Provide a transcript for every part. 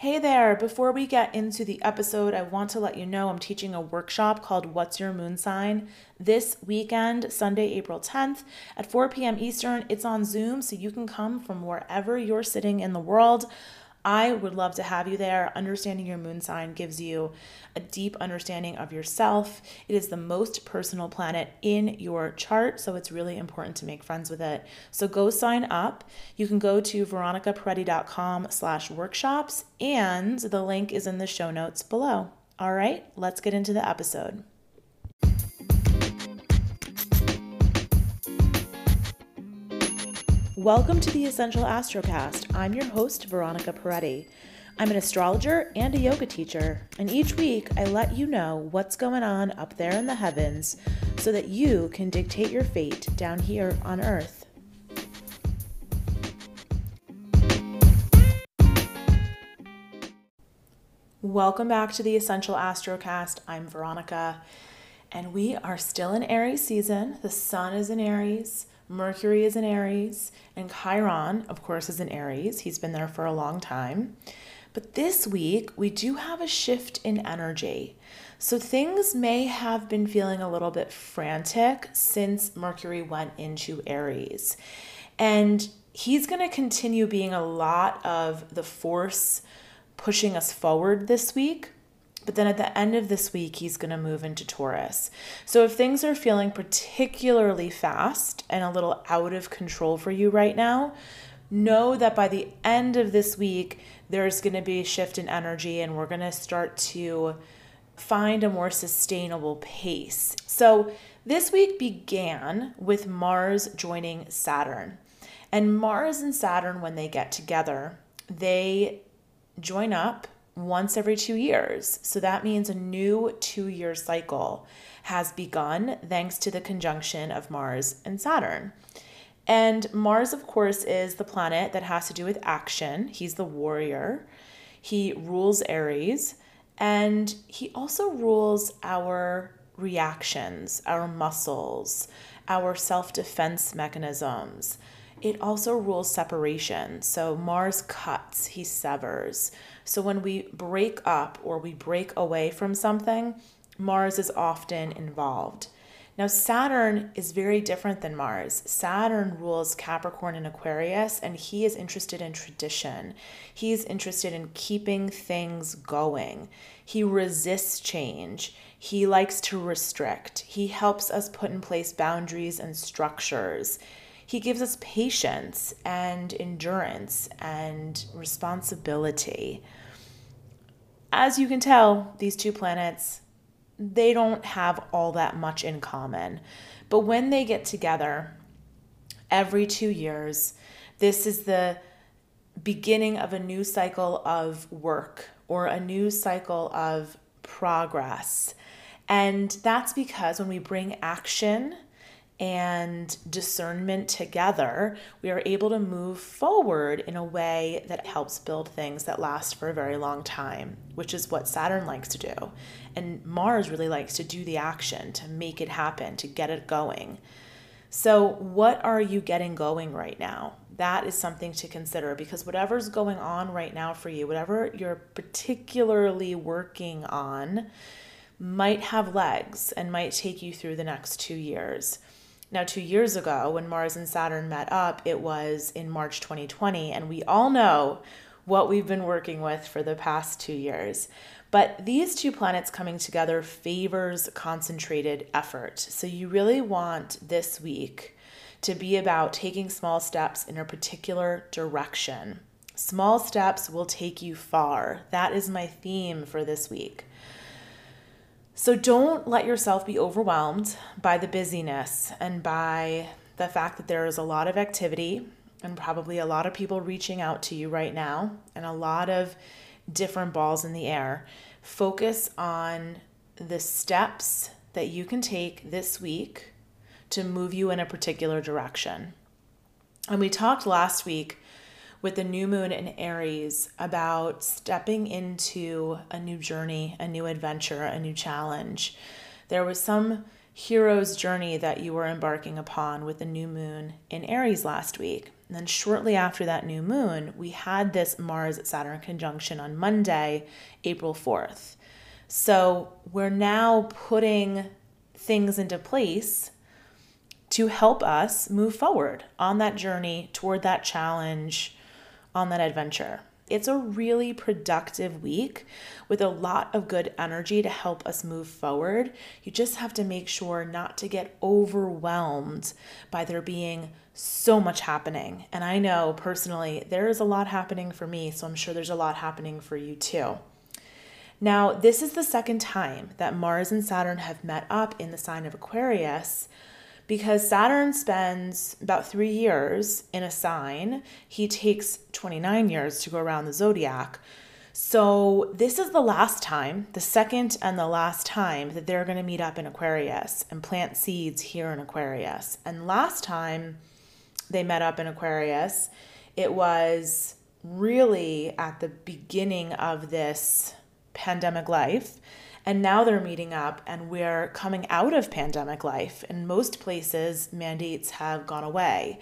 Hey there, before we get into the episode, I want to let you know I'm teaching a workshop called What's Your Moon Sign this weekend, Sunday, April 10th at 4 p.m. Eastern. It's on Zoom, so you can come from wherever you're sitting in the world. I would love to have you there. Understanding your moon sign gives you a deep understanding of yourself. It is the most personal planet in your chart, so it's really important to make friends with it. So go sign up. You can go to veronicaperetti.com slash workshops, and the link is in the show notes below. All right, let's get into the episode. Welcome to the Essential Astrocast. I'm your host, Veronica Peretti. I'm an astrologer and a yoga teacher, and each week I let you know what's going on up there in the heavens so that you can dictate your fate down here on Earth. Welcome back to the Essential Astrocast. I'm Veronica, and we are still in Aries season. The sun is in Aries. Mercury is in Aries, and Chiron, of course, is in Aries. He's been there for a long time. But this week, we do have a shift in energy. So things may have been feeling a little bit frantic since Mercury went into Aries. And he's going to continue being a lot of the force pushing us forward this week. But then at the end of this week, he's going to move into Taurus. So if things are feeling particularly fast and a little out of control for you right now, know that by the end of this week, there's going to be a shift in energy and we're going to start to find a more sustainable pace. So this week began with Mars joining Saturn. And Mars and Saturn, when they get together, they join up once every two years. So that means a new two year cycle has begun thanks to the conjunction of Mars and Saturn. And Mars, of course, is the planet that has to do with action. He's the warrior. He rules Aries. And he also rules our reactions, our muscles, our self defense mechanisms. It also rules separation. So Mars cuts, he severs. So when we break up or we break away from something, Mars is often involved. Now, Saturn is very different than Mars. Saturn rules Capricorn and Aquarius, and he is interested in tradition. He's interested in keeping things going. He resists change. He likes to restrict. He helps us put in place boundaries and structures. He gives us patience and endurance and responsibility. As you can tell, these two planets, they don't have all that much in common. But when they get together every two years, this is the beginning of a new cycle of work or a new cycle of progress. And that's because when we bring action and discernment together, we are able to move forward in a way that helps build things that last for a very long time, which is what Saturn likes to do. And Mars really likes to do the action, to make it happen, to get it going. So, what are you getting going right now? That is something to consider because whatever's going on right now for you, whatever you're particularly working on, might have legs and might take you through the next two years. Now, two years ago, when Mars and Saturn met up, it was in March 2020, and we all know what we've been working with for the past two years. But these two planets coming together favors concentrated effort. So, you really want this week to be about taking small steps in a particular direction. Small steps will take you far. That is my theme for this week. So don't let yourself be overwhelmed by the busyness and by the fact that there is a lot of activity and probably a lot of people reaching out to you right now and a lot of different balls in the air. Focus on the steps that you can take this week to move you in a particular direction. And we talked last week with the new moon in Aries about stepping into a new journey, a new adventure, a new challenge. There was some hero's journey that you were embarking upon with the new moon in Aries last week. And then shortly after that new moon, we had this Mars Saturn conjunction on Monday, April 4th. So we're now putting things into place to help us move forward on that journey toward that challenge, on that adventure. It's a really productive week with a lot of good energy to help us move forward. You just have to make sure not to get overwhelmed by there being so much happening. And I know personally there is a lot happening for me, so I'm sure there's a lot happening for you too. Now, this is the second time that Mars and Saturn have met up in the sign of Aquarius because Saturn spends about three years in a sign. He takes 29 years to go around the zodiac. So, this is the last time, the second and the last time that they're going to meet up in Aquarius and plant seeds here in Aquarius. And last time they met up in Aquarius, it was really at the beginning of this pandemic life. And now they're meeting up, and we're coming out of pandemic life. In most places, mandates have gone away.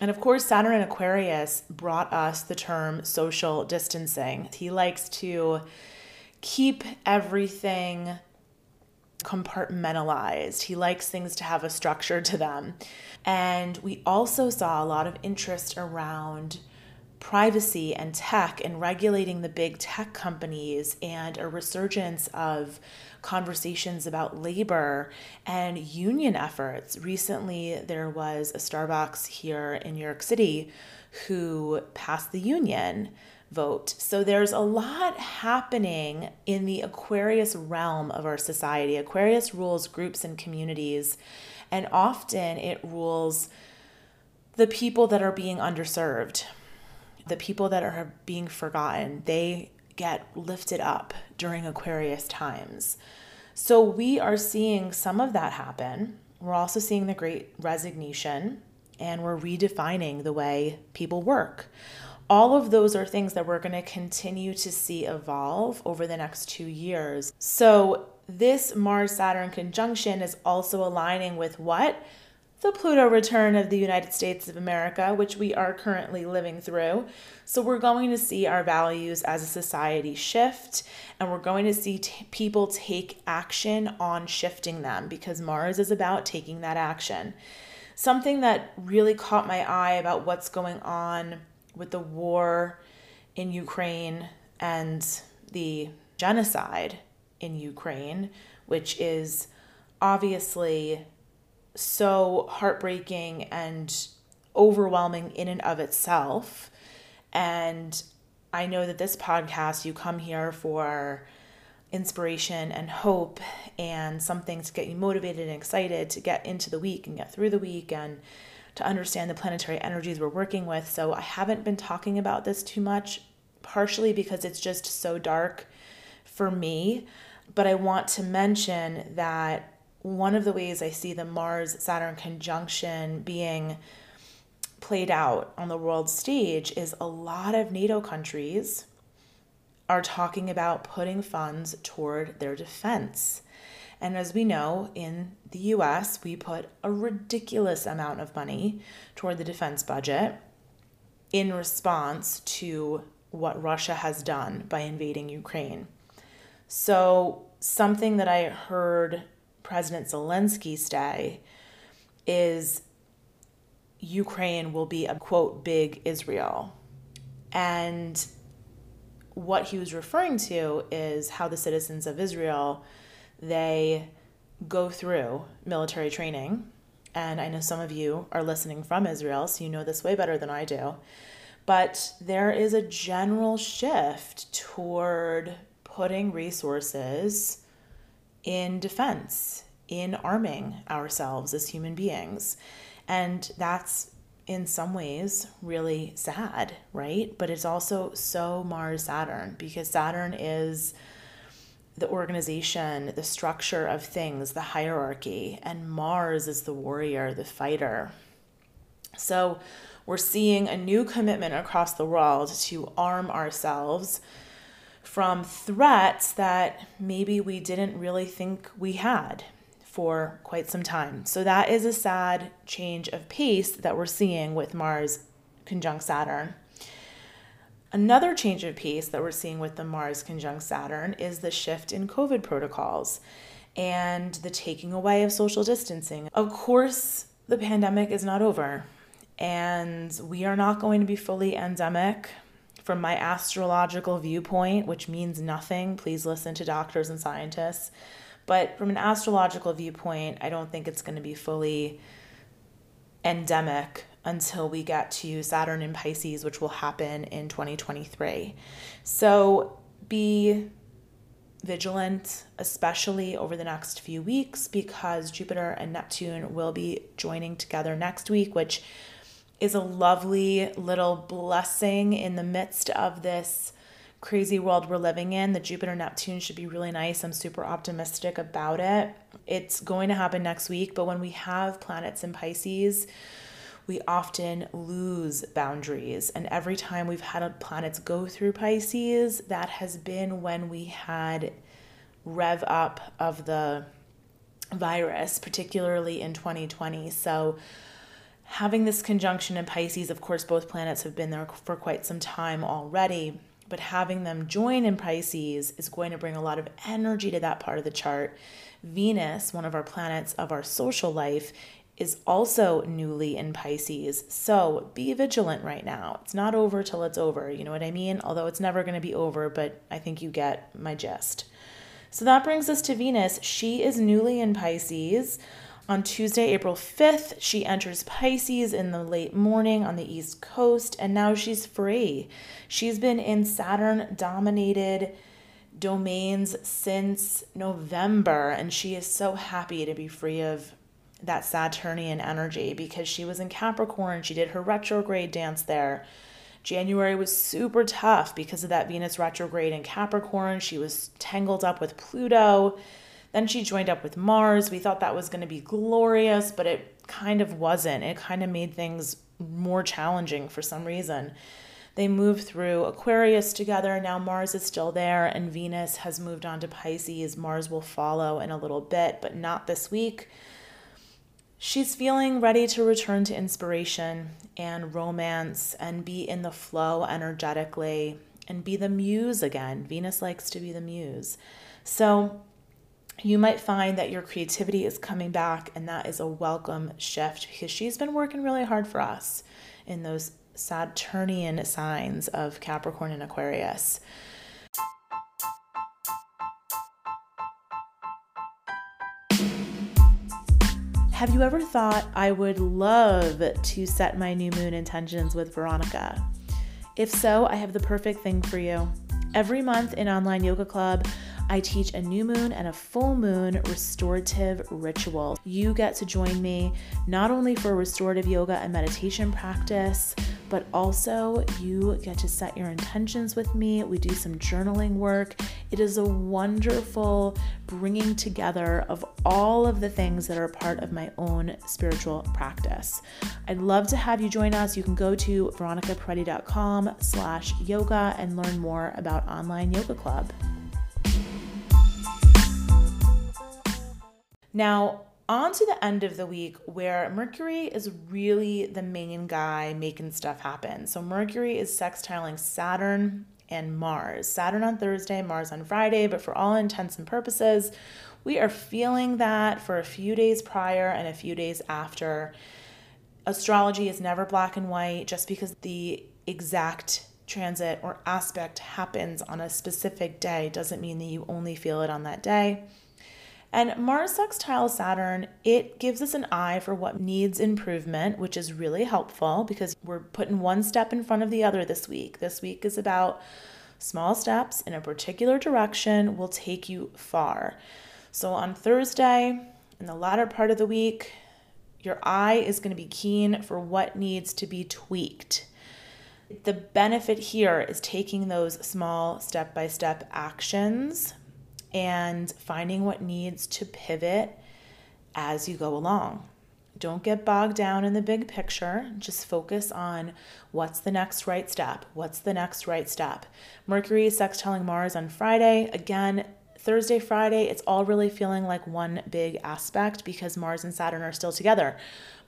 And of course, Saturn in Aquarius brought us the term social distancing. He likes to keep everything compartmentalized. He likes things to have a structure to them. And we also saw a lot of interest around privacy and tech and regulating the big tech companies and a resurgence of conversations about labor and union efforts. Recently, there was a Starbucks here in New York City who passed the union vote. So there's a lot happening in the Aquarius realm of our society. Aquarius rules groups and communities, and often it rules the people that are being underserved the people that are being forgotten, they get lifted up during Aquarius times. So we are seeing some of that happen. We're also seeing the great resignation and we're redefining the way people work. All of those are things that we're going to continue to see evolve over the next two years. So, this Mars Saturn conjunction is also aligning with what? The Pluto return of the United States of America, which we are currently living through. So, we're going to see our values as a society shift, and we're going to see t- people take action on shifting them because Mars is about taking that action. Something that really caught my eye about what's going on with the war in Ukraine and the genocide in Ukraine, which is obviously so heartbreaking and overwhelming in and of itself. And I know that this podcast, you come here for inspiration and hope and something to get you motivated and excited to get into the week and get through the week and to understand the planetary energies we're working with. So I haven't been talking about this too much, partially because it's just so dark for me. But I want to mention that one of the ways I see the Mars Saturn conjunction being played out on the world stage is a lot of NATO countries are talking about putting funds toward their defense. And as we know, in the US, we put a ridiculous amount of money toward the defense budget in response to what Russia has done by invading Ukraine. So, something that I heard President Zelensky's day is Ukraine will be a quote big Israel. And what he was referring to is how the citizens of Israel they go through military training. And I know some of you are listening from Israel, so you know this way better than I do. But there is a general shift toward putting resources in defense, in arming ourselves as human beings. And that's in some ways really sad, right? But it's also so Mars Saturn because Saturn is the organization, the structure of things, the hierarchy, and Mars is the warrior, the fighter. So we're seeing a new commitment across the world to arm ourselves from threats that maybe we didn't really think we had for quite some time. So that is a sad change of pace that we're seeing with Mars conjunct Saturn. Another change of pace that we're seeing with the Mars conjunct Saturn is the shift in COVID protocols and the taking away of social distancing. Of course, the pandemic is not over, and we are not going to be fully endemic. From my astrological viewpoint, which means nothing, please listen to doctors and scientists. But from an astrological viewpoint, I don't think it's going to be fully endemic until we get to Saturn in Pisces, which will happen in 2023. So be vigilant, especially over the next few weeks, because Jupiter and Neptune will be joining together next week, which is a lovely little blessing in the midst of this crazy world we're living in. The Jupiter Neptune should be really nice. I'm super optimistic about it. It's going to happen next week, but when we have planets in Pisces, we often lose boundaries. And every time we've had planets go through Pisces, that has been when we had rev up of the virus, particularly in 2020. So, having this conjunction in Pisces, of course, both planets have been there for quite some time already, but having them join in Pisces is going to bring a lot of energy to that part of the chart. Venus, one of our planets of our social life, is also newly in Pisces. So be vigilant right now. It's not over till it's over. You know what I mean? Although it's never going to be over, but I think you get my gist. So that brings us to Venus. She is newly in Pisces. On Tuesday, April 5th, she enters Pisces in the late morning on the East Coast, and now she's free. She's been in Saturn dominated domains since November, and she is so happy to be free of that Saturnian energy because she was in Capricorn. She did her retrograde dance there. January was super tough because of that Venus retrograde in Capricorn. She was tangled up with Pluto. Then she joined up with Mars. We thought that was going to be glorious, but it kind of wasn't. It kind of made things more challenging for some reason. They moved through Aquarius together. Now Mars is still there, and Venus has moved on to Pisces. Mars will follow in a little bit, but not this week. She's feeling ready to return to inspiration and romance and be in the flow energetically and be the muse again. Venus likes to be the muse. So you might find that your creativity is coming back, and that is a welcome shift because she's been working really hard for us in those Saturnian signs of Capricorn and Aquarius. Have you ever thought I would love to set my new moon intentions with Veronica? If so, I have the perfect thing for you. Every month in Online Yoga Club, I teach a new moon and a full moon restorative ritual. You get to join me not only for restorative yoga and meditation practice, but also you get to set your intentions with me. We do some journaling work. It is a wonderful bringing together of all of the things that are part of my own spiritual practice. I'd love to have you join us. You can go to veronicaperetti.com slash yoga and learn more about online yoga club. Now, on to the end of the week where Mercury is really the main guy making stuff happen. So, Mercury is sextiling Saturn and Mars. Saturn on Thursday, Mars on Friday, but for all intents and purposes, we are feeling that for a few days prior and a few days after. Astrology is never black and white just because the exact transit or aspect happens on a specific day doesn't mean that you only feel it on that day. And Mars sextile Saturn, it gives us an eye for what needs improvement, which is really helpful because we're putting one step in front of the other this week. This week is about small steps in a particular direction will take you far. So on Thursday, in the latter part of the week, your eye is going to be keen for what needs to be tweaked. The benefit here is taking those small step by step actions and finding what needs to pivot as you go along. Don't get bogged down in the big picture. Just focus on what's the next right step. What's the next right step? Mercury sextiling Mars on Friday. Again, Thursday, Friday, it's all really feeling like one big aspect because Mars and Saturn are still together.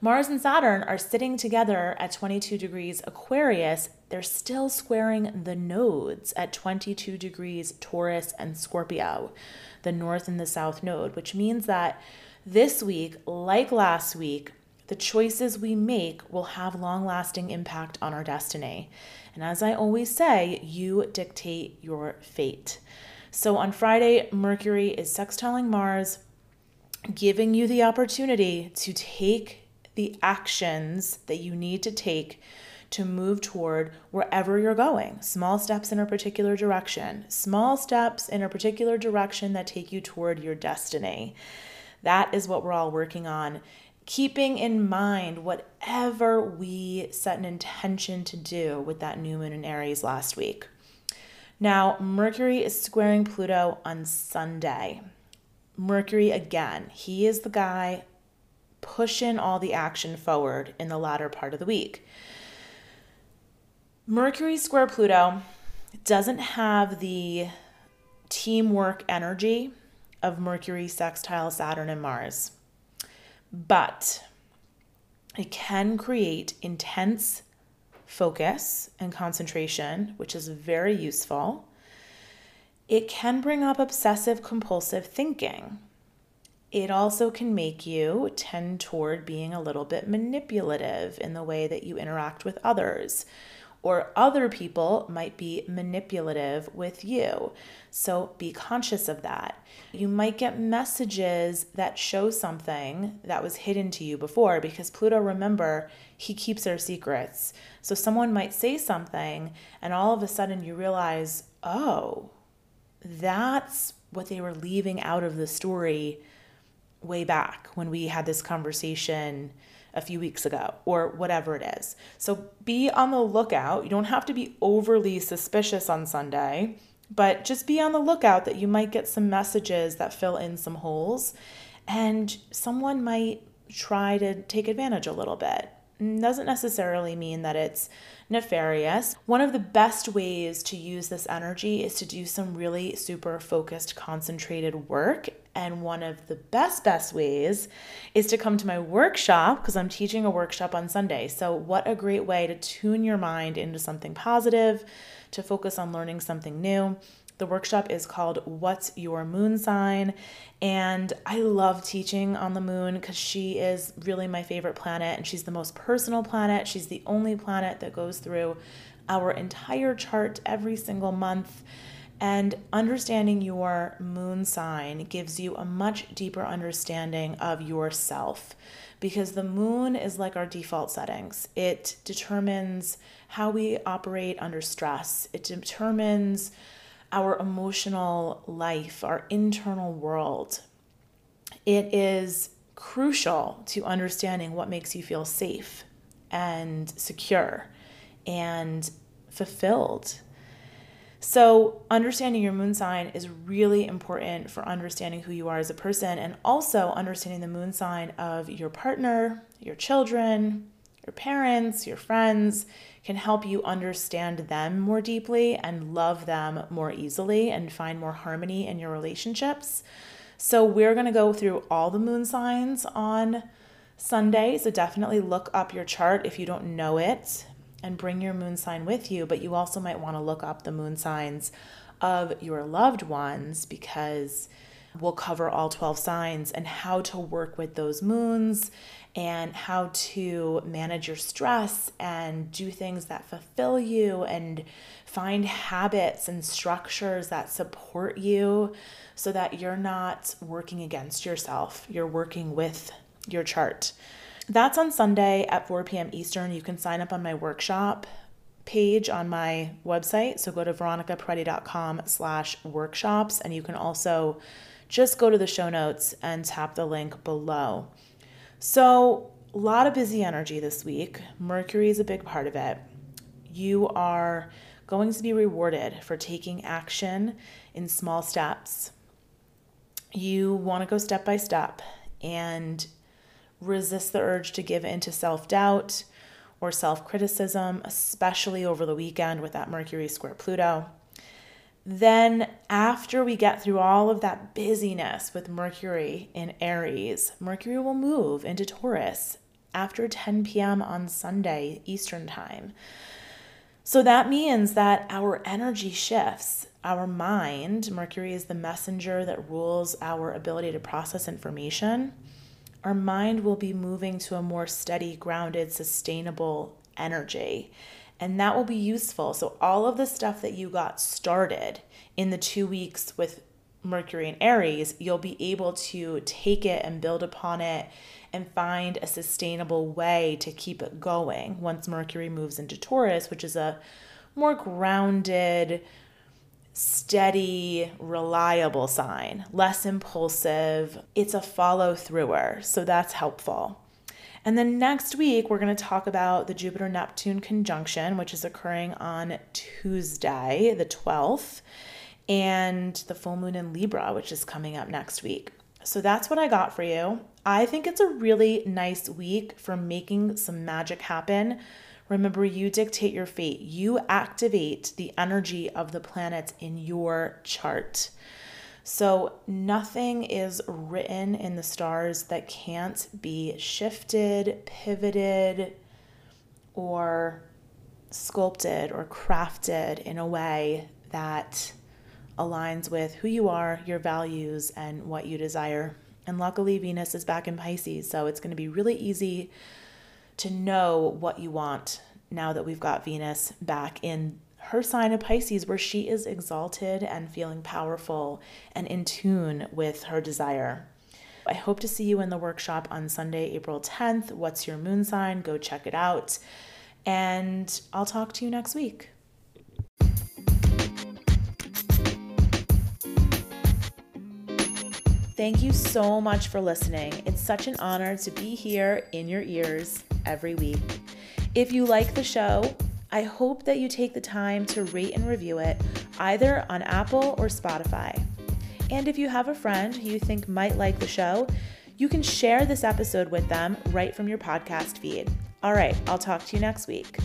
Mars and Saturn are sitting together at 22 degrees Aquarius. They're still squaring the nodes at 22 degrees Taurus and Scorpio, the north and the south node, which means that this week, like last week, the choices we make will have long lasting impact on our destiny. And as I always say, you dictate your fate. So on Friday, Mercury is sextiling Mars, giving you the opportunity to take the actions that you need to take to move toward wherever you're going. Small steps in a particular direction, small steps in a particular direction that take you toward your destiny. That is what we're all working on. Keeping in mind whatever we set an intention to do with that new moon in Aries last week. Now, Mercury is squaring Pluto on Sunday. Mercury, again, he is the guy pushing all the action forward in the latter part of the week. Mercury square Pluto doesn't have the teamwork energy of Mercury sextile Saturn and Mars, but it can create intense focus and concentration, which is very useful. It can bring up obsessive compulsive thinking. It also can make you tend toward being a little bit manipulative in the way that you interact with others or other people might be manipulative with you. So be conscious of that. You might get messages that show something that was hidden to you before because Pluto, remember, he keeps our secrets. So someone might say something, and all of a sudden you realize, oh, that's what they were leaving out of the story way back when we had this conversation a few weeks ago or whatever it is. So be on the lookout. You don't have to be overly suspicious on Sunday, but just be on the lookout that you might get some messages that fill in some holes and someone might try to take advantage a little bit. Doesn't necessarily mean that it's nefarious. One of the best ways to use this energy is to do some really super focused, concentrated work and one of the best, best ways is to come to my workshop because I'm teaching a workshop on Sunday. So, what a great way to tune your mind into something positive, to focus on learning something new. The workshop is called What's Your Moon Sign? And I love teaching on the moon because she is really my favorite planet and she's the most personal planet. She's the only planet that goes through our entire chart every single month. And understanding your moon sign gives you a much deeper understanding of yourself because the moon is like our default settings. It determines how we operate under stress, it determines our emotional life, our internal world. It is crucial to understanding what makes you feel safe and secure and fulfilled so, understanding your moon sign is really important for understanding who you are as a person and also understanding the moon sign of your partner, your children, your parents, your friends can help you understand them more deeply and love them more easily and find more harmony in your relationships. So, we're going to go through all the moon signs on Sunday. So, definitely look up your chart if you don't know it and bring your moon sign with you, but you also might want to look up the moon signs of your loved ones because we'll cover all 12 signs and how to work with those moons and how to manage your stress and do things that fulfill you and find habits and structures that support you so that you're not working against yourself. You're working with your chart. That's on Sunday at 4 p.m. Eastern. You can sign up on my workshop page on my website. So go to veronicaperetti.com slash workshops and you can also just go to the show notes and tap the link below. So a lot of busy energy this week. Mercury is a big part of it. You are going to be rewarded for taking action in small steps. You want to go step by step and resist the urge to give in to self doubt or self criticism, especially over the weekend with that Mercury square Pluto. Then, after we get through all of that busyness with Mercury in Aries, Mercury will move into Taurus after 10 p.m. on Sunday, Eastern Time. So that means that our energy shifts. Our mind, Mercury is the messenger that rules our ability to process information. Our mind will be moving to a more steady, grounded, sustainable energy. And that will be useful. So, all of the stuff that you got started in the two weeks with Mercury and Aries, you'll be able to take it and build upon it and find a sustainable way to keep it going once Mercury moves into Taurus, which is a more grounded, steady, reliable sign, less impulsive. It's a follow througher, so that's helpful. And then next week, we're going to talk about the Jupiter Neptune conjunction, which is occurring on Tuesday, the 12th, and the full moon in Libra, which is coming up next week. So that's what I got for you. I think it's a really nice week for making some magic happen. Remember, you dictate your fate, you activate the energy of the planets in your chart. So, nothing is written in the stars that can't be shifted, pivoted, or sculpted or crafted in a way that aligns with who you are, your values, and what you desire. And luckily, Venus is back in Pisces, so it's going to be really easy to know what you want now that we've got Venus back in her sign of Pisces, where she is exalted and feeling powerful and in tune with her desire. I hope to see you in the workshop on Sunday, April 10th. What's your moon sign? Go check it out. And I'll talk to you next week. Thank you so much for listening. It's such an honor to be here in your ears every week. If you like the show, I hope that you take the time to rate and review it either on Apple or Spotify. And if you have a friend who you think might like the show, you can share this episode with them right from your podcast feed. All right, I'll talk to you next week.